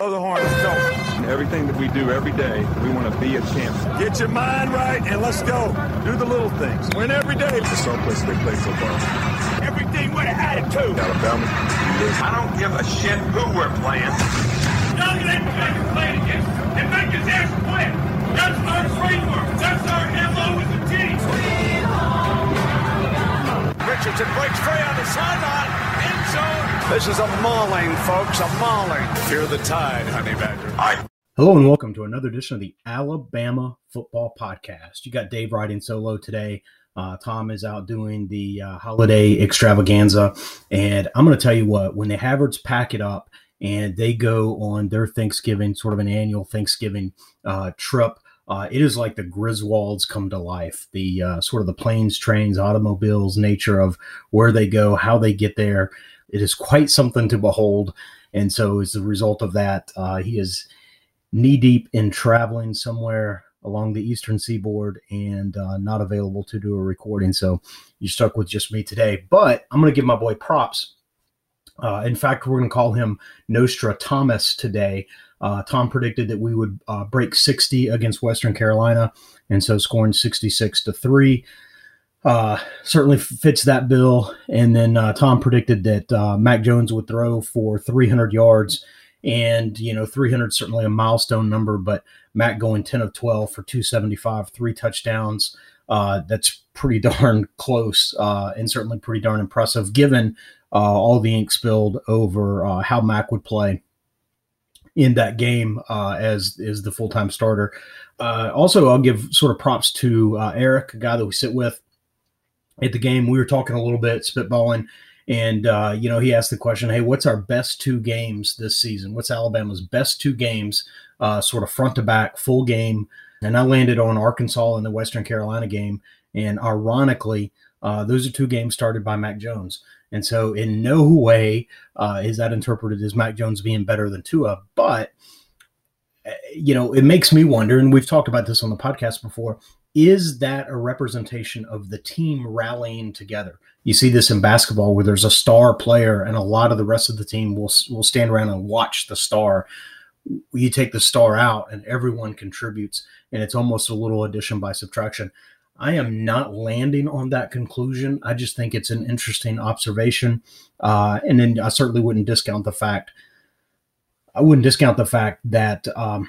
Oh, the horn, let's go. Everything that we do every day, we want to be a champion. Get your mind right and let's go. Do the little things. Win every day. It's soft place they play football. Everything with an attitude. Alabama, I don't give a shit who we're playing. Young and everybody playing against and make his ass quit. That's our framework. That's our MO with the team. Richardson breaks free on the sideline. End zone. This is a mauling, folks, a mauling. Fear the tide, honey badger. I Hello and welcome to another edition of the Alabama Football Podcast. You got Dave riding solo today. Uh, Tom is out doing the uh, holiday extravaganza. And I'm going to tell you what, when the Havertz pack it up and they go on their Thanksgiving, sort of an annual Thanksgiving uh, trip, uh, it is like the Griswolds come to life. The uh, sort of the planes, trains, automobiles, nature of where they go, how they get there. It is quite something to behold. And so, as a result of that, uh, he is knee deep in traveling somewhere along the eastern seaboard and uh, not available to do a recording. So you're stuck with just me today. But I'm going to give my boy props. Uh, in fact, we're going to call him Nostra Thomas today. Uh, Tom predicted that we would uh, break 60 against Western Carolina, and so scoring 66 to three. Uh, certainly fits that bill. And then uh, Tom predicted that uh, Mac Jones would throw for 300 yards and, you know, 300 certainly a milestone number, but Mac going 10 of 12 for 275, three touchdowns. Uh, that's pretty darn close uh, and certainly pretty darn impressive given uh, all the ink spilled over uh, how Mac would play in that game uh, as is the full time starter. Uh, also, I'll give sort of props to Eric, a guy that we sit with at the game. We were talking a little bit, spitballing, and uh, you know he asked the question, "Hey, what's our best two games this season? What's Alabama's best two games, uh, sort of front to back, full game?" And I landed on Arkansas in the Western Carolina game, and ironically, uh, those are two games started by Mac Jones. And so, in no way uh, is that interpreted as Mac Jones being better than Tua, but uh, you know, it makes me wonder, and we've talked about this on the podcast before is that a representation of the team rallying together? You see this in basketball where there's a star player and a lot of the rest of the team will will stand around and watch the star. You take the star out and everyone contributes, and it's almost a little addition by subtraction. I am not landing on that conclusion. I just think it's an interesting observation, uh, and then I certainly wouldn't discount the fact. I wouldn't discount the fact that. Um,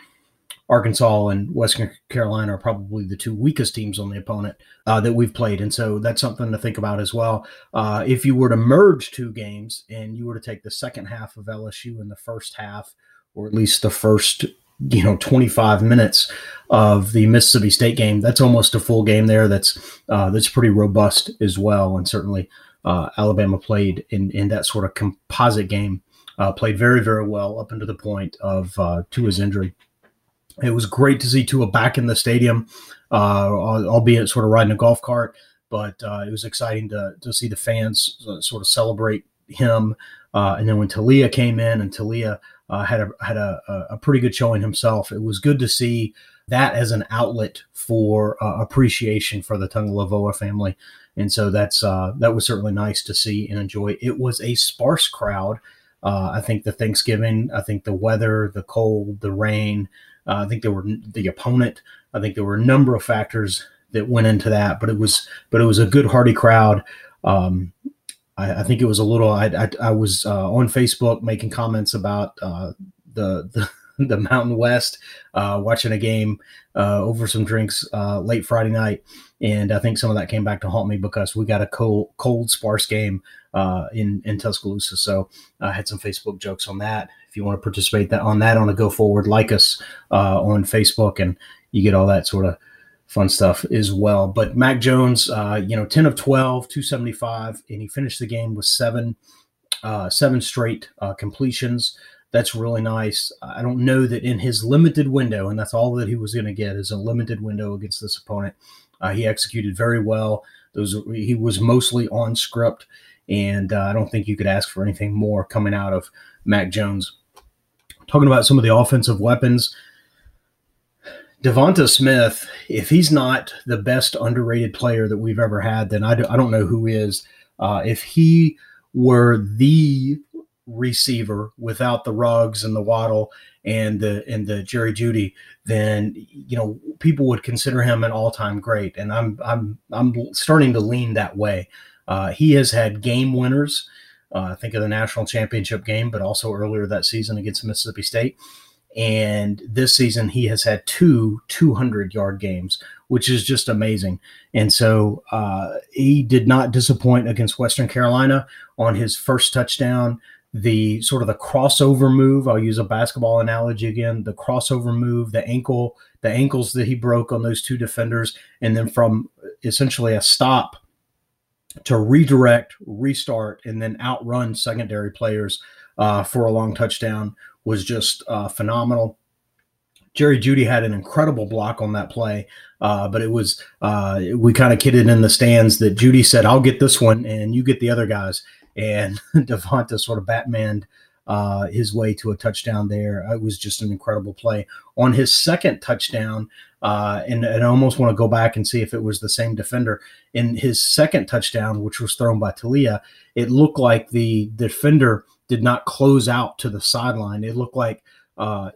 Arkansas and Western Carolina are probably the two weakest teams on the opponent uh, that we've played. And so that's something to think about as well. Uh, if you were to merge two games and you were to take the second half of LSU and the first half, or at least the first, you know, 25 minutes of the Mississippi State game, that's almost a full game there. That's uh, that's pretty robust as well. And certainly uh, Alabama played in, in that sort of composite game, uh, played very, very well up until the point of uh, Tua's injury. It was great to see Tua back in the stadium, uh, albeit sort of riding a golf cart. But uh, it was exciting to, to see the fans uh, sort of celebrate him. Uh, and then when Taulia came in and Taulia uh, had a had a, a pretty good showing himself, it was good to see that as an outlet for uh, appreciation for the Tagovailoa family. And so that's that was certainly nice to see and enjoy. It was a sparse crowd. I think the Thanksgiving, I think the weather, the cold, the rain, uh, I think there were the opponent. I think there were a number of factors that went into that, but it was but it was a good hearty crowd. Um, I, I, think it was a little. I, I, I was uh, on Facebook making comments about uh, the, the the Mountain West, uh, watching a game uh, over some drinks uh, late Friday night, and I think some of that came back to haunt me because we got a cold, cold, sparse game uh, in in Tuscaloosa. So I had some Facebook jokes on that. If you want to participate that on that on a go forward, like us uh, on Facebook, and you get all that sort of fun stuff as well. But Mac Jones, uh, you know, ten of 12, 275, and he finished the game with seven uh, seven straight uh, completions. That's really nice. I don't know that in his limited window, and that's all that he was going to get is a limited window against this opponent. Uh, he executed very well. Those he was mostly on script and uh, I don't think you could ask for anything more coming out of Mac Jones. Talking about some of the offensive weapons, Devonta Smith, if he's not the best underrated player that we've ever had, then I, do, I don't know who is. Uh, if he were the receiver without the Ruggs and the Waddle and the and the Jerry Jeudy, then you know people would consider him an all time great, and I'm I'm I'm starting to lean that way. Uh, he has had game winners. Uh, think of the national championship game, but also earlier that season against Mississippi State. And this season, he has had two 200 yard games, which is just amazing. And so uh, he did not disappoint against Western Carolina on his first touchdown. The sort of the crossover move, I'll use a basketball analogy again, the crossover move, the ankle, the ankles that he broke on those two defenders, and then from essentially a stop to redirect, restart, and then outrun secondary players uh, for a long touchdown was just uh, phenomenal. Jerry Jeudy had an incredible block on that play, uh, but it was uh, we kind of kidded in the stands that Jeudy said, "I'll get this one, and you get the other guys." And Devonta sort of Batmaned uh, his way to a touchdown there. It was just an incredible play. On his second touchdown, uh, and, and, I almost want to go back and see if it was the same defender. In his second touchdown, which was thrown by Taulia, it looked like the defender did not close out to the sideline. It looked like uh,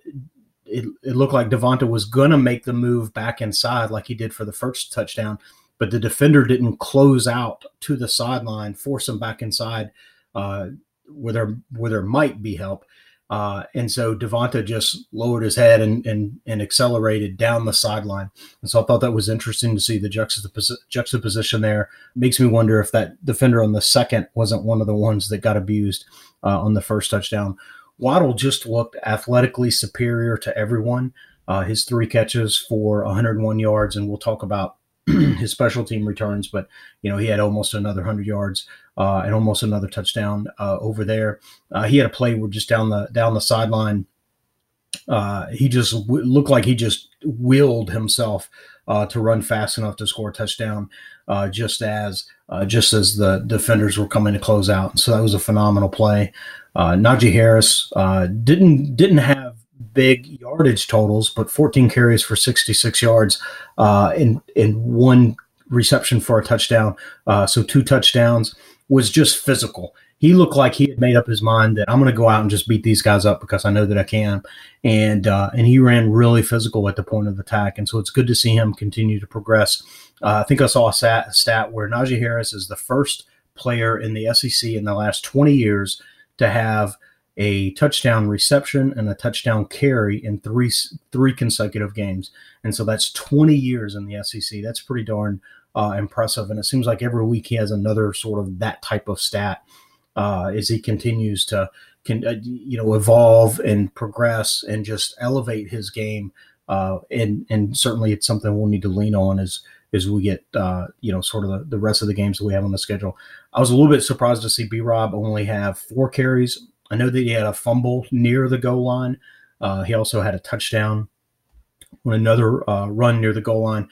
it, it looked like Devonta was to make the move back inside like he did for the first touchdown, but the defender didn't close out to the sideline, force him back inside uh, where there where there might be help. Uh, and so Devonta just lowered his head and, and, and accelerated down the sideline. And so I thought that was interesting to see the juxtapos- juxtaposition there. Makes me wonder if that defender on the second wasn't one of the ones that got abused uh, on the first touchdown. Waddle just looked athletically superior to everyone. Uh, his three catches for 101 yards, and we'll talk about his special team returns, but you know he had almost another 100 yards uh, and almost another touchdown uh, over there. Uh, he had a play where just down the down the sideline, uh, he just w- looked like he just willed himself uh, to run fast enough to score a touchdown, uh, just as just as the defenders were coming to close out. So that was a phenomenal play. Najee Harris didn't didn't have big yardage totals, but 14 carries for 66 yards uh, in in one reception for a touchdown. Uh, so two touchdowns was just physical. He looked like he had made up his mind that I'm going to go out and just beat these guys up because I know that I can, and uh, and he ran really physical at the point of attack, and so it's good to see him continue to progress. Uh, I think I saw a stat, stat where Najee Harris is the first player in the SEC in the last 20 years to have a touchdown reception and a touchdown carry in three three consecutive games, and so that's 20 years in the SEC. That's pretty darn uh, impressive, and it seems like every week he has another sort of that type of stat uh, as he continues to can uh, you know evolve and progress and just elevate his game. Uh, and and certainly it's something we'll need to lean on as as we get uh, you know sort of the, the rest of the games that we have on the schedule. I was a little bit surprised to see B Rob only have four carries I know that he had a fumble near the goal line. Uh, he also had a touchdown on another uh, run near the goal line.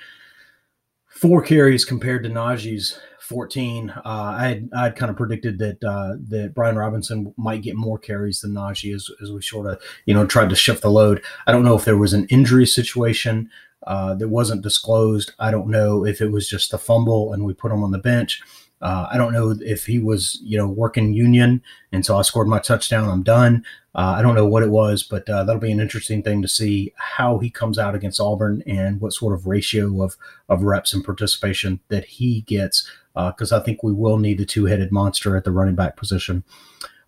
Four carries compared to Najee's 14. Uh, I had I had kind of predicted that uh, that Brian Robinson might get more carries than Najee as, as we sort of you know tried to shift the load. I don't know if there was an injury situation uh, that wasn't disclosed. I don't know if it was just a fumble and we put him on the bench. Uh, I don't know if he was, you know, working union, and so I scored my touchdown. I'm done. Uh, I don't know what it was, but uh, that'll be an interesting thing to see how he comes out against Auburn and what sort of ratio of of reps and participation that he gets, because uh, I think we will need the two headed monster at the running back position.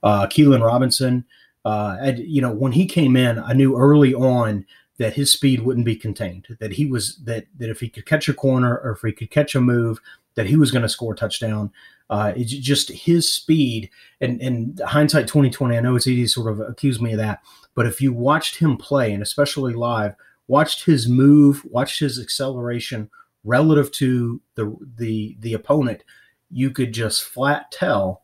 Uh, Keilan Robinson, uh, and, you know, when he came in, I knew early on that his speed wouldn't be contained. That he was that that if he could catch a corner or if he could catch a move, that he was going to score a touchdown. Uh, it's just his speed and, and hindsight 2020. I know it's easy to sort of accuse me of that, but if you watched him play and especially live, watched his move, watched his acceleration relative to the the the opponent, you could just flat tell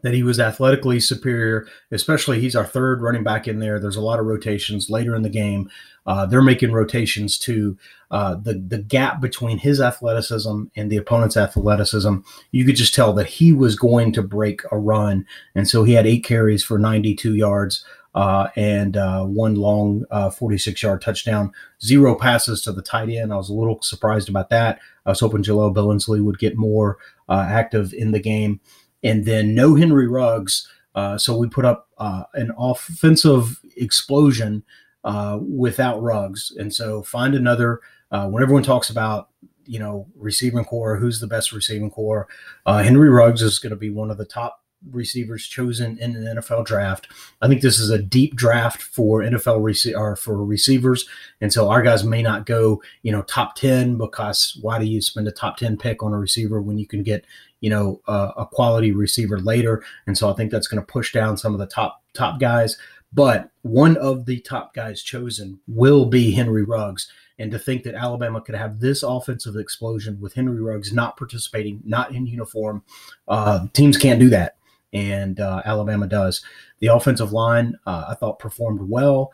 that he was athletically superior, especially he's our third running back in there. There's a lot of rotations later in the game. Uh, they're making rotations to uh, the the gap between his athleticism and the opponent's athleticism. You could just tell that he was going to break a run, and so he had eight carries for 92 yards. Uh, and uh, one long uh, 46 yard touchdown, zero passes to the tight end. I was a little surprised about that. I was hoping Jahleel Billingsley would get more uh, active in the game. And then no Henry Ruggs Uh, so we put up uh, an offensive explosion uh, without Ruggs. And so find another, uh, when everyone talks about, you know, receiving core, who's the best receiving core, uh, Henry Ruggs is going to be one of the top receivers chosen in an NFL draft. I think this is a deep draft for NFL rece- or for receivers, and so our guys may not go, you know, top ten because why do you spend a top ten pick on a receiver when you can get, you know, uh, a quality receiver later? And so I think that's going to push down some of the top top guys. But one of the top guys chosen will be Henry Ruggs. And to think that Alabama could have this offensive explosion with Henry Ruggs not participating, not in uniform, uh, teams can't do that. And uh, Alabama does. The offensive line, uh, I thought, performed well.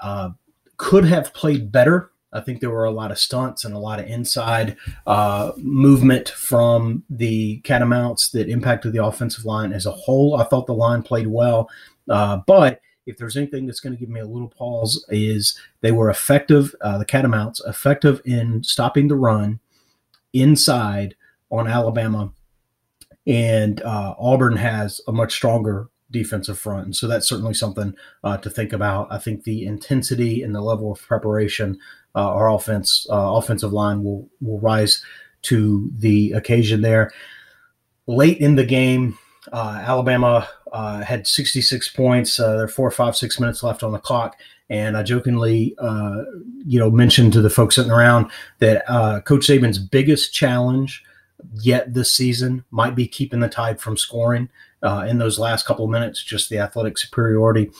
Uh, could have played better. I think there were a lot of stunts and a lot of inside uh, movement from the Catamounts that impacted the offensive line as a whole. I thought the line played well, uh, but if there's anything that's going to give me a little pause, is they were effective, uh, the Catamounts, effective in stopping the run inside on Alabama. And uh, Auburn has a much stronger defensive front. And so that's certainly something uh, to think about. I think the intensity and the level of preparation, uh, our offense, uh, offensive line will, will rise to the occasion there. Late in the game, uh, Alabama uh, had 66 points. Uh, there are four, five, six minutes left on the clock. And I jokingly, uh, you know, mentioned to the folks sitting around that Coach Saban's biggest challenge yet this season might be keeping the Tide from scoring in those last couple of minutes. Just the athletic superiority,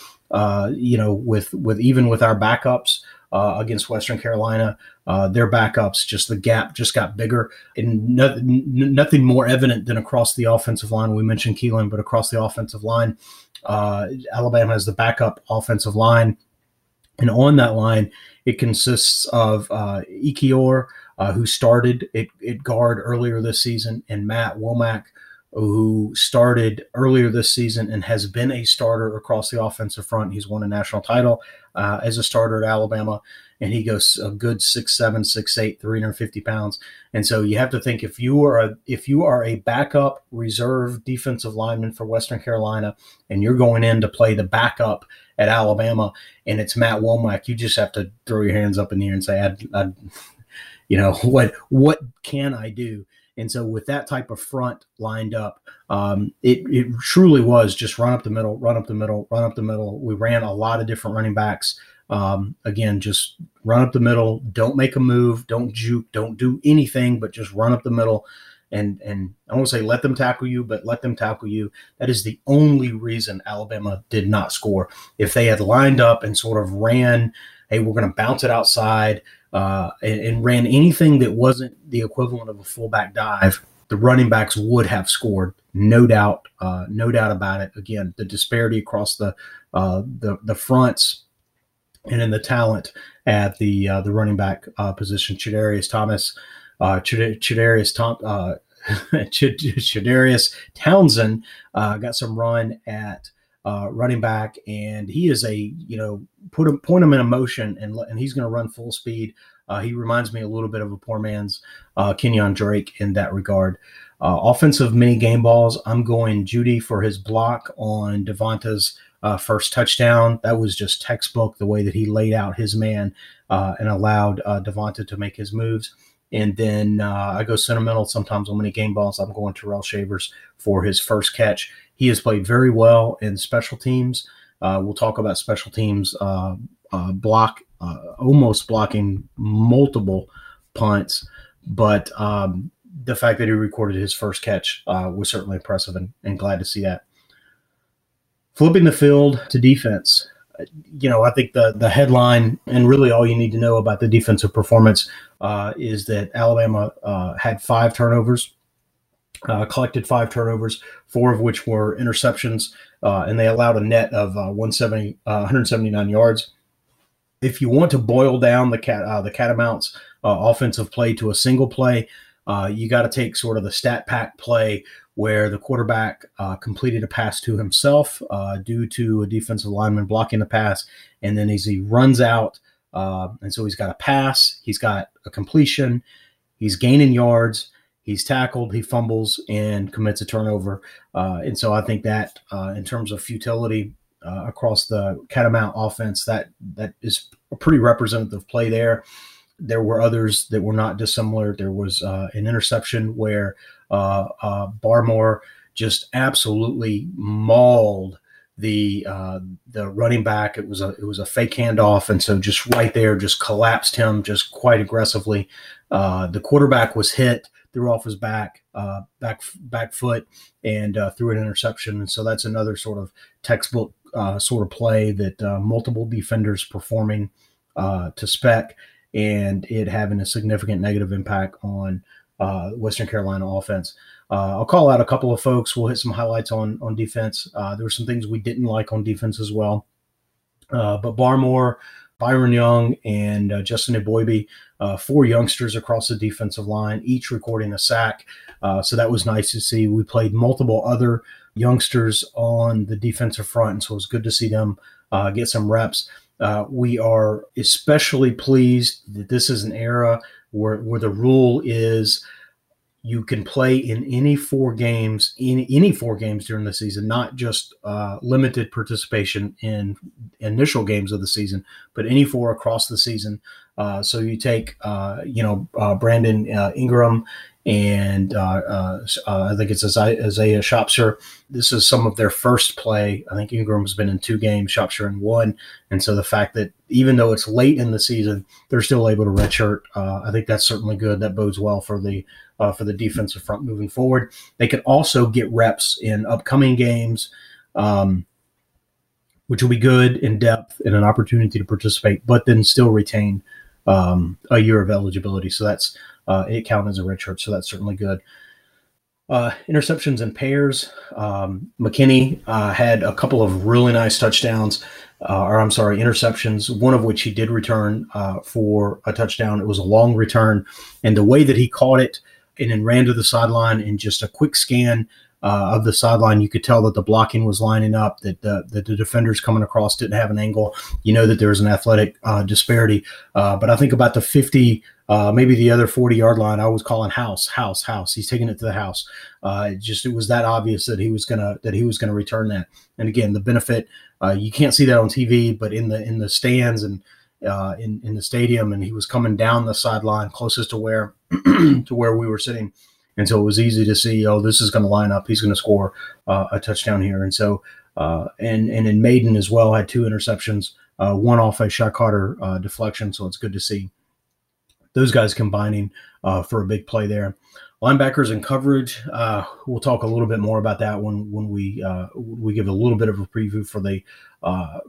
you know, with with even with our backups uh, against Western Carolina. Uh, their backups, just the gap just got bigger, and no, nothing more evident than across the offensive line. We mentioned Keilan, but across the offensive line, uh, Alabama has the backup offensive line, and on that line, it consists of uh, Ekiyor, uh, who started at, at guard earlier this season, and Matt Womack, who started earlier this season and has been a starter across the offensive front. He's won a national title uh, as a starter at Alabama, and he goes a good six seven, six eight, 350 pounds. And so you have to think if you are a if you are a backup reserve defensive lineman for Western Carolina, and you're going in to play the backup at Alabama, and it's Matt Womack, you just have to throw your hands up in the air and say, I, I, you know, what what can I do? And so, with that type of front lined up, um, it, it truly was just run up the middle, run up the middle, run up the middle. We ran a lot of different running backs. Um, again, just run up the middle. Don't make a move. Don't juke. Don't do anything, but just run up the middle. And and I won't say let them tackle you, but let them tackle you. That is the only reason Alabama did not score. If they had lined up and sort of ran, hey, we're going to bounce it outside uh, and, and, ran anything that wasn't the equivalent of a fullback dive, the running backs would have scored, no doubt, uh, no doubt about it. Again, the disparity across the uh, the the fronts and in the talent at the uh, the running back uh, position, Chadarius Thomas, uh, Chadarius. Uh, Chadarius Townsend got some run at uh, running back, and he is a you know put him point him in a motion, and and he's going to run full speed. Uh, he reminds me a little bit of a poor man's uh, Kenyan Drake in that regard. Uh, offensive mini game balls. I'm going Jeudy for his block on Devonta's uh, first touchdown. That was just textbook the way that he laid out his man uh, and allowed uh, Devonta to make his moves. And then uh, I go sentimental sometimes on many game balls. I'm going Tyrell Shavers for his first catch. He has played very well in special teams. Uh, we'll talk about special teams uh, uh block, uh, almost blocking multiple punts, but um, the fact that he recorded his first catch uh, was certainly impressive and, and glad to see that. Flipping the field to defense, you know, I think the the headline and really all you need to know about the defensive performance uh, is that Alabama uh, had five turnovers, uh, collected five turnovers, four of which were interceptions, uh, and they allowed a net of uh, 170, 179 uh, yards. If you want to boil down the cat the Catamounts offensive play to a single play, you got to take sort of the stat pack play where the quarterback uh, completed a pass to himself uh, due to a defensive lineman blocking the pass. And then as he runs out, uh, and so he's got a pass, he's got a completion, he's gaining yards, he's tackled, he fumbles, and commits a turnover. Uh, and so I think that uh, in terms of futility uh, across the Catamount offense, that that is a pretty representative play there. There were others that were not dissimilar. There was uh, an interception where Barmore just absolutely mauled the uh, the running back. It was a it was a fake handoff, and so just right there, just collapsed him just quite aggressively. Uh, the quarterback was hit, threw off his back uh, back back foot, and uh, threw an interception. And so that's another sort of textbook uh, sort of play that uh, multiple defenders performing to spec, and it having a significant negative impact on Western Carolina offense. Uh, I'll call out a couple of folks. We'll hit some highlights on on defense. Uh, there were some things we didn't like on defense as well. Uh, but Barmore, Byron Young, and uh, Justin Eboigbe, uh, four youngsters across the defensive line, each recording a sack. Uh, so that was nice to see. We played multiple other youngsters on the defensive front, and so it was good to see them get some reps. we are especially pleased that this is an era where, where the rule is you can play in any four games in any four games during the season not just uh, limited participation in initial games of the season but any four across the season uh, so you take uh, you know uh, brandon uh, ingram and uh, I think it's Isaiah Shropshire. This is some of their first play. I think Ingram's been in two games, Shropshire in one, and so the fact that even though it's late in the season, they're still able to redshirt. I think that's certainly good. That bodes well for the for the defensive front moving forward. They could also get reps in upcoming games, um, which will be good in depth and an opportunity to participate, but then still retain um, a year of eligibility. So that's uh, it count as a redshirt. So that's certainly good. Uh, interceptions and pairs. Um, McKinney uh, had a couple of really nice touchdowns, uh, or I'm sorry, interceptions. One of which he did return uh, for a touchdown. It was a long return, and the way that he caught it and then ran to the sideline and just a quick scan uh, of the sideline, you could tell that the blocking was lining up, that the, that the defenders coming across didn't have an angle. You know that there was an athletic uh, disparity. Uh, but I think about the 50, uh, maybe the other 40 yard line, I was calling house, house, house. He's taking it to the house. Uh, it just it was that obvious that he was gonna that he was gonna return that. And again, the benefit uh, you can't see that on TV, but in the in the stands and in in the stadium, and he was coming down the sideline closest to where to where we were sitting, and so it was easy to see. Oh, this is going to line up. He's going to score uh, a touchdown here, and so uh, and and in Mayden as well had two interceptions, uh, one off a shot Carter uh, deflection. So it's good to see those guys combining uh, for a big play there. Linebackers and coverage. Uh, we'll talk a little bit more about that when when we we give a little bit of a preview for the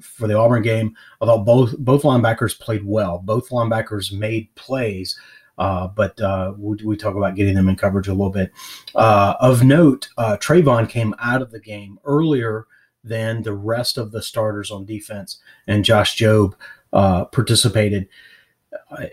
for the Auburn game. Although both both linebackers played well, both linebackers made plays. Uh, but uh, we, we, talk about getting them in coverage a little bit. Uh, of note, Trevon came out of the game earlier than the rest of the starters on defense, and Josh Jobe participated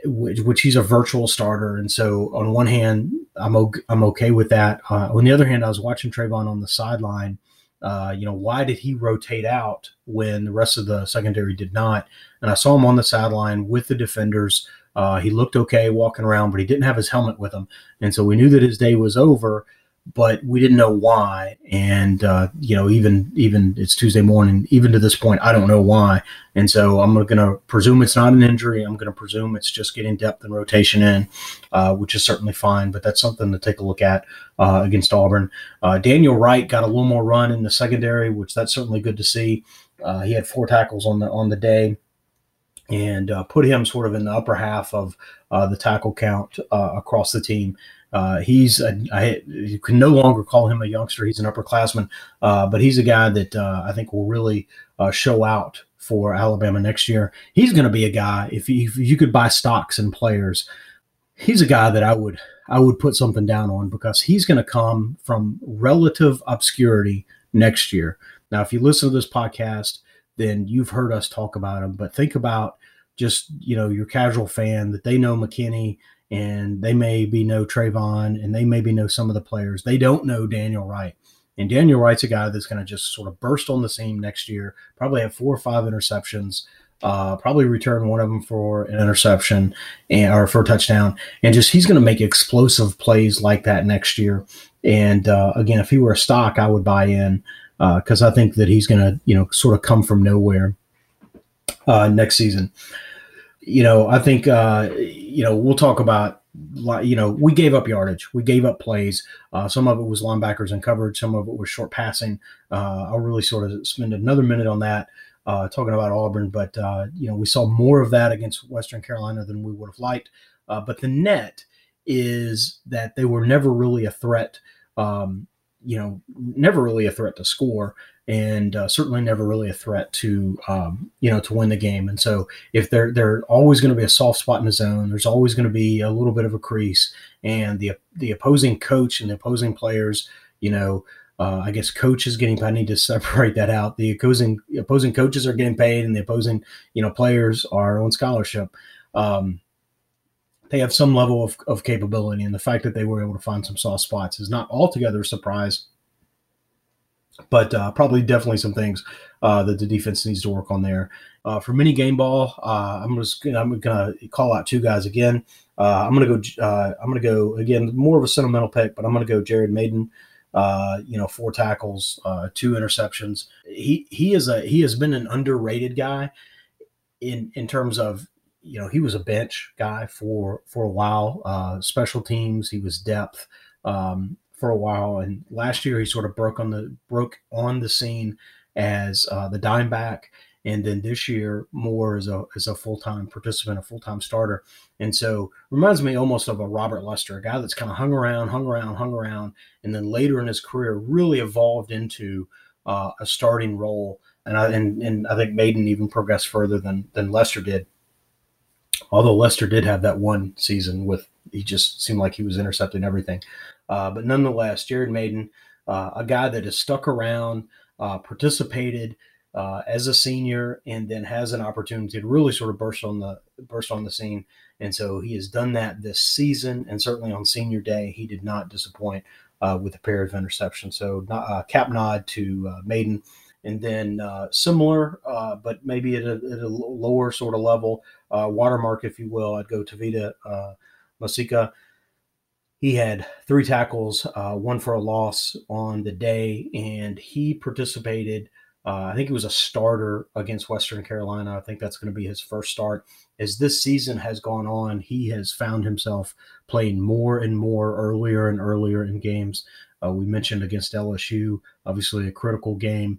which, which, he's a virtual starter. And so on one hand, I'm okay, I'm okay with that. Uh, on the other hand, I was watching Trevon on the sideline. Uh, you know, why did he rotate out when the rest of the secondary did not? And I saw him on the sideline with the defenders. Uh, he looked okay walking around, but he didn't have his helmet with him. And so we knew that his day was over but we didn't know why. And uh, you know, even even it's Tuesday morning. Even to this point, I don't know why. And so I'm going to presume it's not an injury. I'm going to presume it's just getting depth and rotation in, uh, which is certainly fine. But that's something to take a look at uh, against Auburn. Uh, Daniel Wright got a little more run in the secondary, which that's certainly good to see. Uh, he had four tackles on the on the day and uh, put him sort of in the upper half of uh, the tackle count uh, across the team. Uh, he's a, I, you can no longer call him a youngster. He's an upperclassman, uh, but he's a guy that uh, I think will really show out for Alabama next year. He's going to be a guy if you, if you could buy stocks and players. He's a guy that I would I would put something down on because he's going to come from relative obscurity next year. Now, if you listen to this podcast, then you've heard us talk about him. But think about just you know your casual fan that they know McKinney and they may be know Trevon and they maybe know some of the players. They don't know Daniel Wright. And Daniel Wright's a guy that's going to just sort of burst on the scene next year, probably have four or five interceptions, uh, probably return one of them for an interception and, or for a touchdown. And just he's going to make explosive plays like that next year. And uh, again, if he were a stock, I would buy in because uh, I think that he's going to, you know, sort of come from nowhere uh, next season. You know, I think, uh, you know, we'll talk about you know, we gave up yardage, we gave up plays. Uh, some of it was linebackers and coverage, some of it was short passing. Uh, I'll really sort of spend another minute on that, uh, talking about Auburn. But you know, we saw more of that against Western Carolina than we would have liked. But the net is that they were never really a threat. Um, you know, never really a threat to score and uh, certainly never really a threat to um, you know to win the game. And so if they're they're always going to be a soft spot in the zone, there's always going to be a little bit of a crease, and the the opposing coach and the opposing players, you know. Uh, I guess coach is getting. I need to separate that out. The opposing opposing coaches are getting paid, and the opposing you know players are on scholarship. Um, they have some level of, of capability, and the fact that they were able to find some soft spots is not altogether a surprise but uh, probably definitely some things uh, that the defense needs to work on there. Uh, for mini game ball, uh, I'm just gonna, I'm gonna call out two guys again. Uh, I'm gonna go. Uh, I'm gonna go again. More of a sentimental pick, but I'm gonna go Jared Mayden. you know, four tackles, two interceptions. He he is a he has been an underrated guy in in terms of you know he was a bench guy for for a while. Uh, special teams, he was depth. Um, for a while, and last year he sort of broke on the broke on the scene as uh, the dime back, and then this year more as a as a full time participant, a full time starter, and so reminds me almost of a Robert Lester, a guy that's kind of hung around, hung around, hung around, and then later in his career really evolved into uh, a starting role, and I and, and I think Mayden even progressed further than than Lester did. Although Lester did have that one season with he just seemed like he was intercepting everything. Uh, but nonetheless, Jared Mayden, uh, a guy that has stuck around, uh, participated uh, as a senior, and then has an opportunity to really sort of burst on the burst on the scene. And so he has done that this season, and certainly on senior day, he did not disappoint uh, with a pair of interceptions. So uh, cap nod to Maiden, And then similar, but maybe at a, at a, lower sort of level, watermark, if you will, I'd go to Tevita Musika he had three tackles, uh, one for a loss on the day, and he participated. Uh, I think he was a starter against Western Carolina. I think that's going to be his first start. As this season has gone on, he has found himself playing more and more earlier and earlier in games. Uh, we mentioned against LSU, obviously a critical game.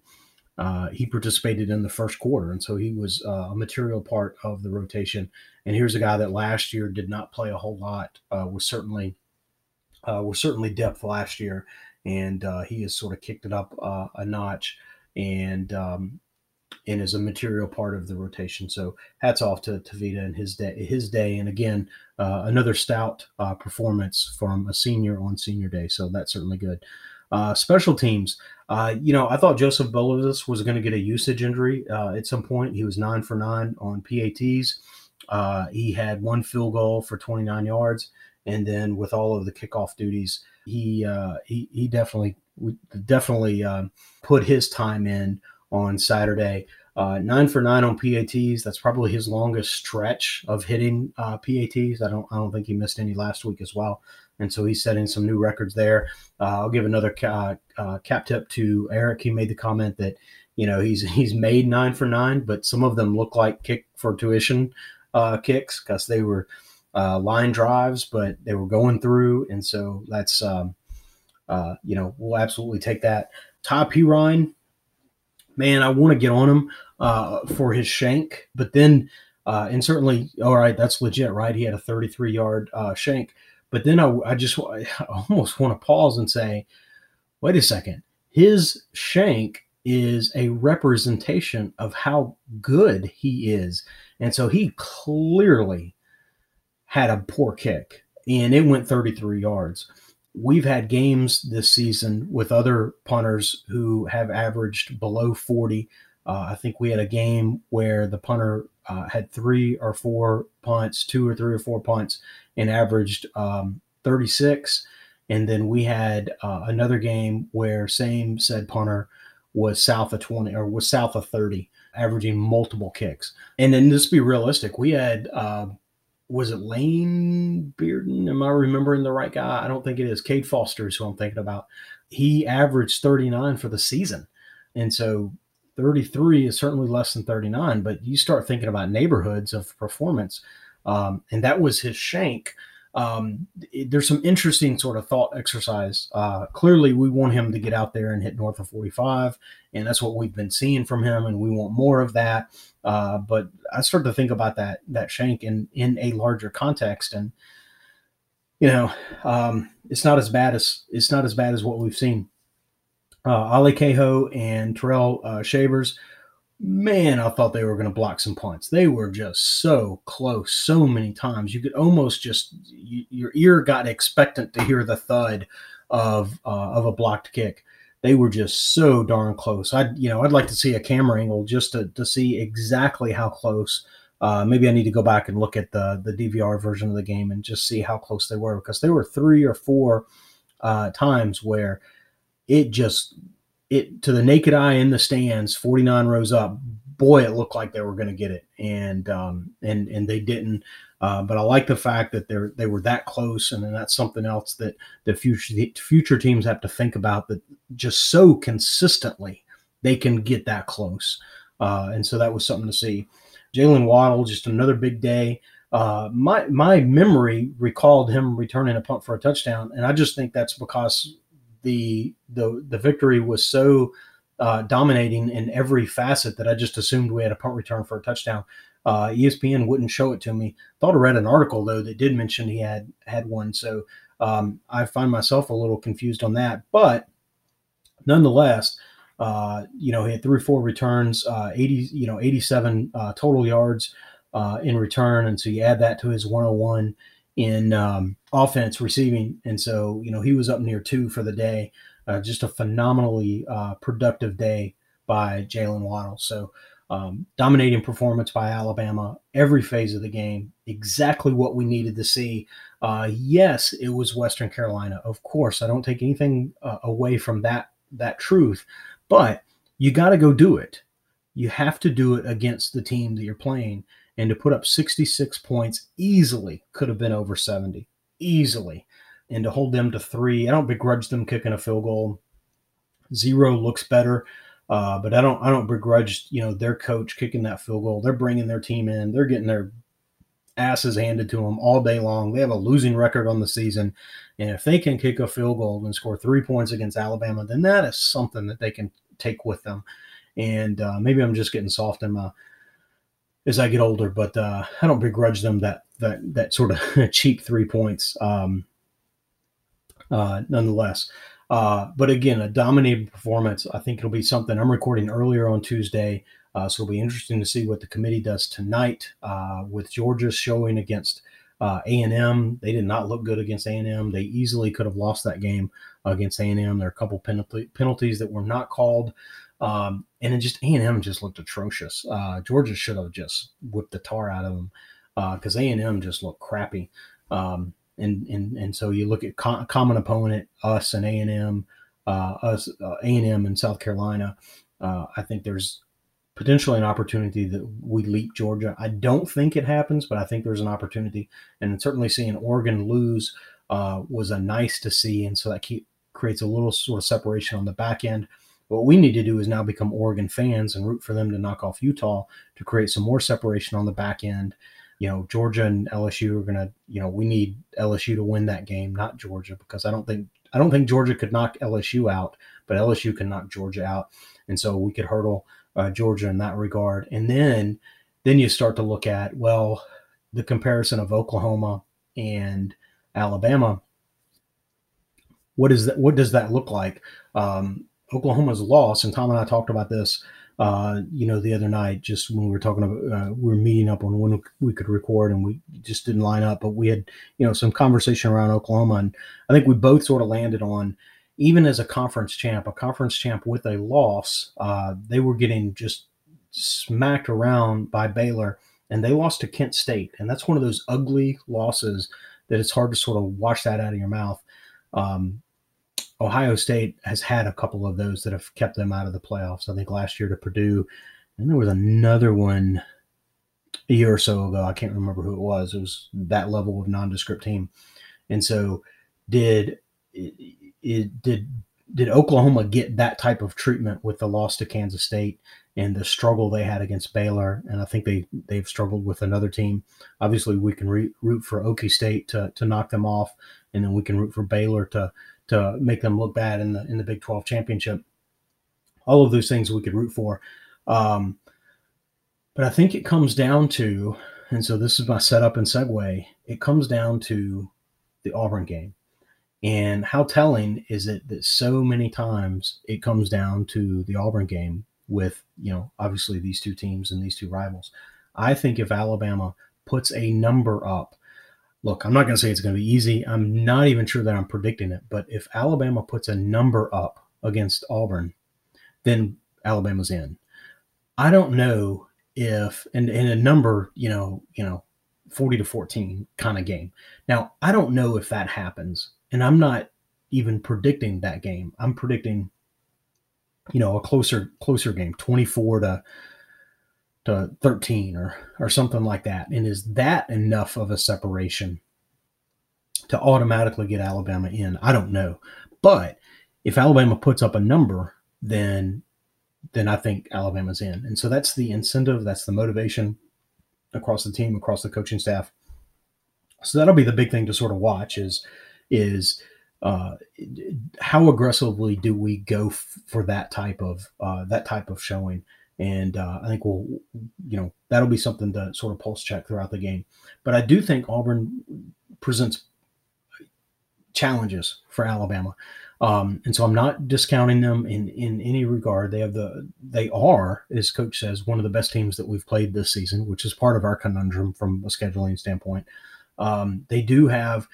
Uh, he participated in the first quarter, and so he was uh, a material part of the rotation. And here's a guy that last year did not play a whole lot, uh, was certainly uh, was certainly depth last year, and uh, he has sort of kicked it up a notch, and um, and is a material part of the rotation. So hats off to Tevita and his day, his day, and again another stout performance from a senior on senior day. So that's certainly good. Uh, special teams, you know, I thought Joseph Bulovas was going to get a usage injury at some point. He was nine for nine on PATs. he had one field goal for 29 yards and then with all of the kickoff duties, he uh, he he definitely definitely uh, put his time in on Saturday. Uh, nine for nine on PATs. That's probably his longest stretch of hitting uh, PATs. I don't I don't think he missed any last week as well, and so he's setting some new records there. Uh, I'll give another ca- uh, cap tip to Eric. He made the comment that you know he's he's made nine for nine, but some of them look like kick for tuition uh, kicks because they were uh, line drives, but they were going through, and so that's um, uh, you know we'll absolutely take that. Ty Perine, man, I want to get on him uh, for his shank, but then uh, and certainly all right, that's legit, right? He had a 33 yard uh, shank, but then I, I just I almost want to pause and say, wait a second, his shank is a representation of how good he is. And so he clearly had a poor kick and it went 33 yards. We've had games this season with other punters who have averaged below 40. Uh, I think we had a game where the punter uh, had three or four punts, two or three or four punts, and averaged um, 36. And then we had uh, another game where same said punter was south of 20 or was south of 30 averaging multiple kicks. And then just be realistic, we had uh, was it Lane Bearden? Am I remembering the right guy? I don't think it is. Cade Foster is who I'm thinking about. He averaged 39 for the season. And so 33 is certainly less than 39, but you start thinking about neighborhoods of performance. Um, and that was his shank. Um, it, there's some interesting sort of thought exercise. Uh, clearly, we want him to get out there and hit north of 45, and that's what we've been seeing from him, and we want more of that. Uh, but I start to think about that that shank in in a larger context, and you know, um, it's not as bad as it's not as bad as what we've seen. Uh, Ale Kaho and Tyrell uh, Shavers man, I thought they were going to block some punts. They were just so close so many times. You could almost just you, your ear got expectant to hear the thud of uh, of a blocked kick. They were just so darn close. I'd you know I'd like to see a camera angle just to, to see exactly how close. Uh, maybe I need to go back and look at the the DVR version of the game and just see how close they were because there were three or four uh, times where it just it to the naked eye in the stands, 49 rows up, boy, it looked like they were going to get it, and um, and and they didn't. Uh, but I like the fact that they're they were that close, and then that's something else that the future future teams have to think about. That just so consistently they can get that close, uh, and so that was something to see. Jaylen Waddle, just another big day. Uh, my my memory recalled him returning a punt for a touchdown, and I just think that's because the the the victory was so uh, dominating in every facet that I just assumed we had a punt return for a touchdown. Uh, ESPN wouldn't show it to me. Thought I read an article though that did mention he had had one, so um, I find myself a little confused on that. But nonetheless, uh, you know, he had three, four returns, uh, 80, you know, 87 uh, total yards uh, in return, and so you add that to his 101 in um, offense receiving. And so, you know, he was up near two for the day. Uh, just a phenomenally uh, productive day by Jaylen Waddle. So, um, dominating performance by Alabama every phase of the game. Exactly what we needed to see. Uh, yes, it was Western Carolina. Of course, I don't take anything uh, away from that that truth, but you got to go do it. You have to do it against the team that you're playing and to put up 66 points easily could have been over 70 easily. And to hold them to three i don't begrudge them kicking a field goal. Zero looks better uh, but i don't i don't begrudge you know their coach kicking that field goal. They're bringing their team in. They're getting their asses handed to them all day long. They have a losing record on the season. And if they can kick a field goal and score three points against alabama then that is something that they can take with them. And uh, maybe i'm just getting soft in my as I get older, but uh, I don't begrudge them that that that sort of cheap three points. Um, uh, nonetheless, uh, but again, a dominating performance. I think it'll be something. I'm recording earlier on Tuesday, uh, so it'll be interesting to see what the committee does tonight uh, with Georgia showing against uh, A&M. They did not look good against A&M. They easily could have lost that game against A&M. There are a couple penalty, penalties that were not called. Um, and it just A&M just looked atrocious. Uh, Georgia should have just whipped the tar out of them because uh, A&M just looked crappy. Um, and, and and so you look at co- common opponent, us and A&M, uh, us uh, A&M and South Carolina. Uh, I think there's potentially an opportunity that we leap Georgia. I don't think it happens, but I think there's an opportunity. And certainly seeing Oregon lose uh, was a nice to see, and so that keep, creates a little sort of separation on the back end. What we need to do is now become Oregon fans and root for them to knock off Utah to create some more separation on the back end. You know, Georgia and LSU are to, you know, we need LSU to win that game, not Georgia, because I don't think I don't think Georgia could knock LSU out, but LSU can knock Georgia out, and so we could hurdle uh, Georgia in that regard. And then then you start to look at well, the comparison of Oklahoma and Alabama. What is that? What does that look like? Um, Oklahoma's loss, and Tom and I talked about this, uh, you know, the other night, just when we were talking about, uh, we were meeting up on when we could record, and we just didn't line up. But we had, you know, some conversation around Oklahoma, and I think we both sort of landed on, even as a conference champ, a conference champ with a loss, uh, they were getting just smacked around by Baylor, and they lost to Kent State, and that's one of those ugly losses that it's hard to sort of wash that out of your mouth. Um, Ohio State has had a couple of those that have kept them out of the playoffs. I think last year to Purdue, And there was another one a year or so ago. I can't remember who it was. It was that level of nondescript team. And so, did it, did did Oklahoma get that type of treatment with the loss to Kansas State and the struggle they had against Baylor? And I think they they've struggled with another team. Obviously, we can re- root for Okie State to to knock them off, and then we can root for Baylor to to make them look bad in the in the Big Twelve championship. All of those things we could root for. Um, but I think it comes down to, and so this is my setup and segue. It comes down to the Auburn game. And how telling is it that so many times it comes down to the Auburn game with, you know, obviously these two teams and these two rivals. I think if Alabama puts a number up, look, I'm not going to say it's going to be easy. I'm not even sure that I'm predicting it. But if Alabama puts a number up against Auburn, then Alabama's in. I don't know if and in a number, you know, you know, 40 to 14 kind of game. Now, I don't know if that happens, and I'm not even predicting that game. I'm predicting you know, a closer closer game, 24 to to 13 or or something like that. And is that enough of a separation to automatically get Alabama in? I don't know. But if Alabama puts up a number, then then I think Alabama's in. And so that's the incentive, that's the motivation across the team, across the coaching staff. So that'll be the big thing to sort of watch is is uh, how aggressively do we go f- for that type of uh, that type of showing? And uh, I think we'll, you know, that'll be something to sort of pulse check throughout the game. But I do think Auburn presents challenges for Alabama. Um, and so I'm not discounting them in, in any regard. They have the they are, as coach says, one of the best teams that we've played this season, which is part of our conundrum from a scheduling standpoint. Um, they do have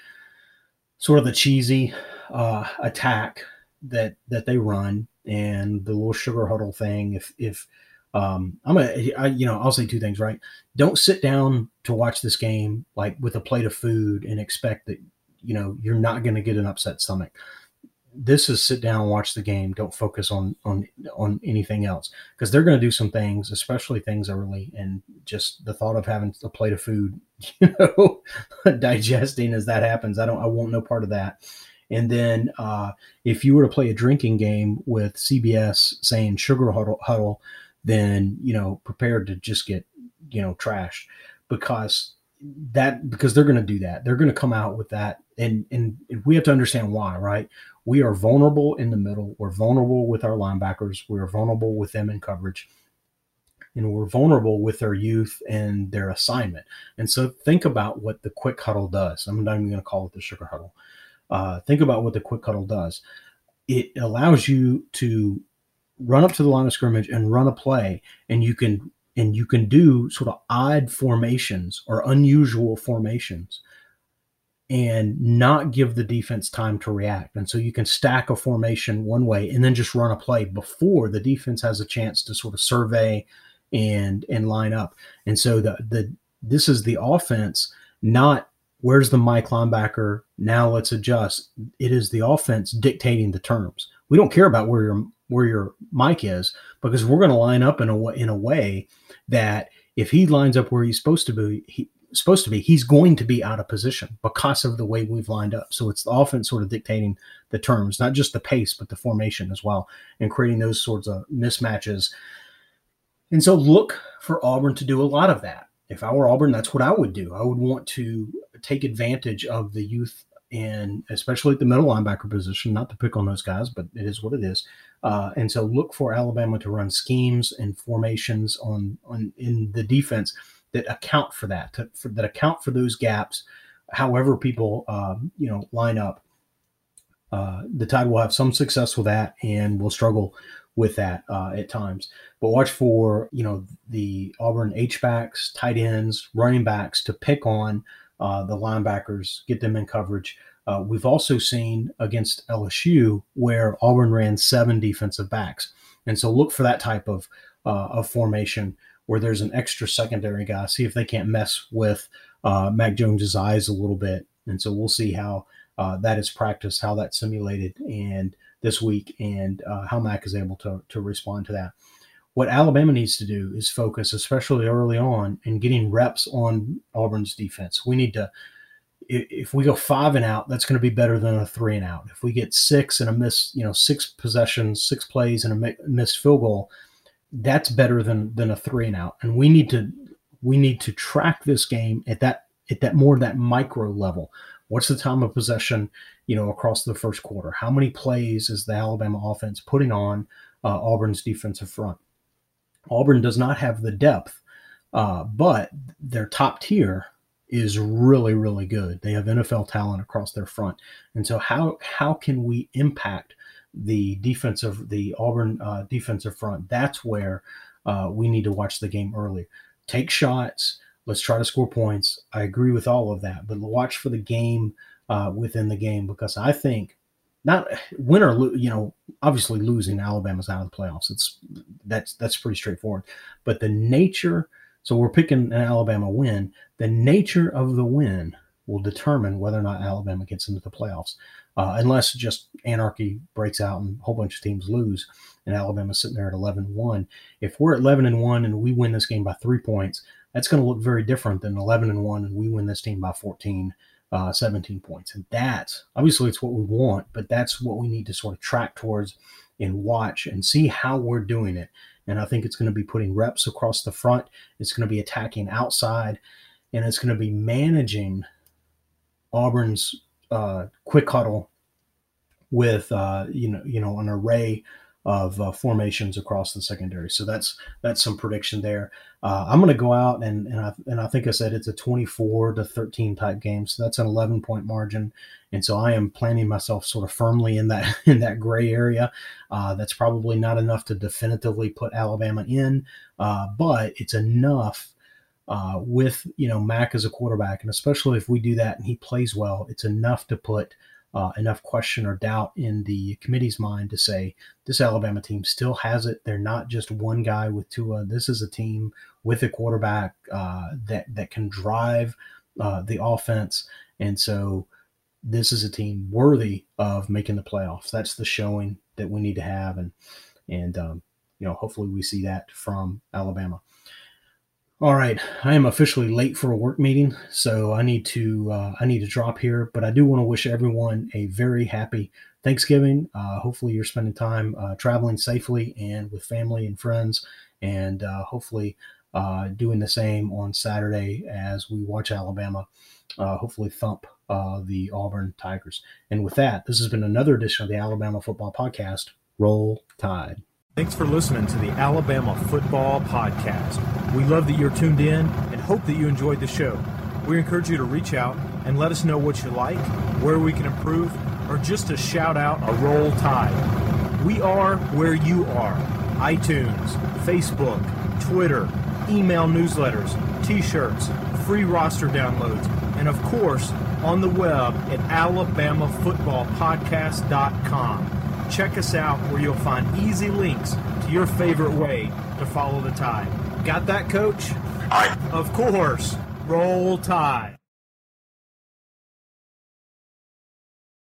sort of the cheesy uh, attack that that they run and the little sugar huddle thing. If if um, I'm gonna, I, you know, I'll say two things, right? Don't sit down to watch this game like with a plate of food and expect that you know you're not going to get an upset stomach. This is sit down watch the game. Don't focus on on on anything else. Because they're going to do some things especially things early and just the thought of having a plate of food you know digesting as that happens i don't i want no part of that. And then uh, if you were to play a drinking game with cbs saying sugar huddle, huddle then you know prepared to just get you know trashed because that because they're going to do that they're going to come out with that and and we have to understand why right we are vulnerable in the middle. We're vulnerable with our linebackers. We're vulnerable with them in coverage. And we're vulnerable with their youth and their assignment. And so think about what the quick huddle does. I'm not even going to call it the sugar huddle. Uh, think about what the quick huddle does. It allows you to run up to the line of scrimmage and run a play, and you can and you can do sort of odd formations or unusual formations and not give the defense time to react. And so you can stack a formation one way and then just run a play before the defense has a chance to sort of survey and and line up. And so the the this is the offense, not where's the Mike linebacker? Now let's adjust. It is the offense dictating the terms. We don't care about where your where your Mike is because we're going to line up in a way in a way that if he lines up where he's supposed to be, he, supposed to be, he's going to be out of position because of the way we've lined up. So it's the offense sort of dictating the terms, not just the pace, but the formation as well, and creating those sorts of mismatches. And so look for Auburn to do a lot of that. If I were Auburn, that's what I would do. I would want to take advantage of the youth and especially at the middle linebacker position, not to pick on those guys, but it is what it is. Uh, and so look for Alabama to run schemes and formations on, on in the defense that account for that, to, for, that account for those gaps, however people um, you know line up. Uh, the Tide will have some success with that, and will struggle with that uh, at times. But watch for you know the Auburn H backs, tight ends, running backs to pick on uh, the linebackers, get them in coverage. Uh, we've also seen against LSU where Auburn ran seven defensive backs, and so look for that type of uh, of formation where there's an extra secondary guy. See if they can't mess with uh, Mac Jones's eyes a little bit. And so we'll see how uh, that is practiced, how that's simulated, and this week, and uh, how Mac is able to to respond to that. what Alabama needs to do is focus, especially early on, in getting reps on Auburn's defense. We need to, if we go five and out, that's going to be better than a three and out. If we get six and a miss, you know, six possessions, six plays, and a missed field goal, that's better than than a three and out. And we need to we need to track this game at that at that more that micro level. What's the time of possession, you know, across the first quarter? How many plays is the Alabama offense putting on uh, Auburn's defensive front? Auburn does not have the depth, uh, but their top tier is really, really good. They have NFL talent across their front, and so how how can we impact the defensive the Auburn uh, defensive front? That's where uh, we need to watch the game early. Take shots. Let's try to score points. I agree with all of that, but watch for the game uh, within the game because I think not win or lose, you know, obviously losing Alabama's out of the playoffs. It's that's that's pretty straightforward. But the nature, so we're picking an Alabama win. The nature of the win will determine whether or not Alabama gets into the playoffs. Uh, unless just anarchy breaks out and a whole bunch of teams lose, and Alabama's sitting there at 11 1. If we're at 11 and 1 and we win this game by three points, that's going to look very different than 11 and 1 and we win this team by 14 uh, 17 points. And that's obviously it's what we want, but that's what we need to sort of track towards and watch and see how we're doing it. And I think it's going to be putting reps across the front, it's going to be attacking outside, and it's going to be managing Auburn's uh, quick huddle with uh, you know you know an array of uh, formations across the secondary. So that's that's some prediction there. Uh, I'm going to go out and and I, and I think I said it's a 24 to 13 type game. So that's an 11 point margin, and so I am planning myself sort of firmly in that in that gray area. Uh, that's probably not enough to definitively put Alabama in, uh, but it's enough. Uh, with you know Mac as a quarterback, and especially if we do that and he plays well, it's enough to put uh, enough question or doubt in the committee's mind to say this Alabama team still has it. They're not just one guy with Tua. This is a team with a quarterback uh, that that can drive uh, the offense, and so this is a team worthy of making the playoffs. That's the showing that we need to have, and and um, you know hopefully we see that from Alabama. All right, I am officially late for a work meeting, so I need to uh, I need to drop here. But I do want to wish everyone a very happy Thanksgiving. Uh, hopefully, you're spending time uh, traveling safely and with family and friends, and uh, hopefully uh, doing the same on Saturday as we watch Alabama. Uh, hopefully, thump the Auburn Tigers. And with that, this has been another edition of the Alabama Football Podcast. Roll Tide. Thanks for listening to the Alabama Football Podcast. We love that you're tuned in and hope that you enjoyed the show. We encourage you to reach out and let us know what you like, where we can improve, or just to shout out a roll tide. We are where you are iTunes, Facebook, Twitter, email newsletters, t shirts, free roster downloads, and of course, on the web at alabamafootballpodcast.com. Check us out where you'll find easy links to your favorite way to follow the tide. Got that, coach? Aye. Of course. Roll Tide.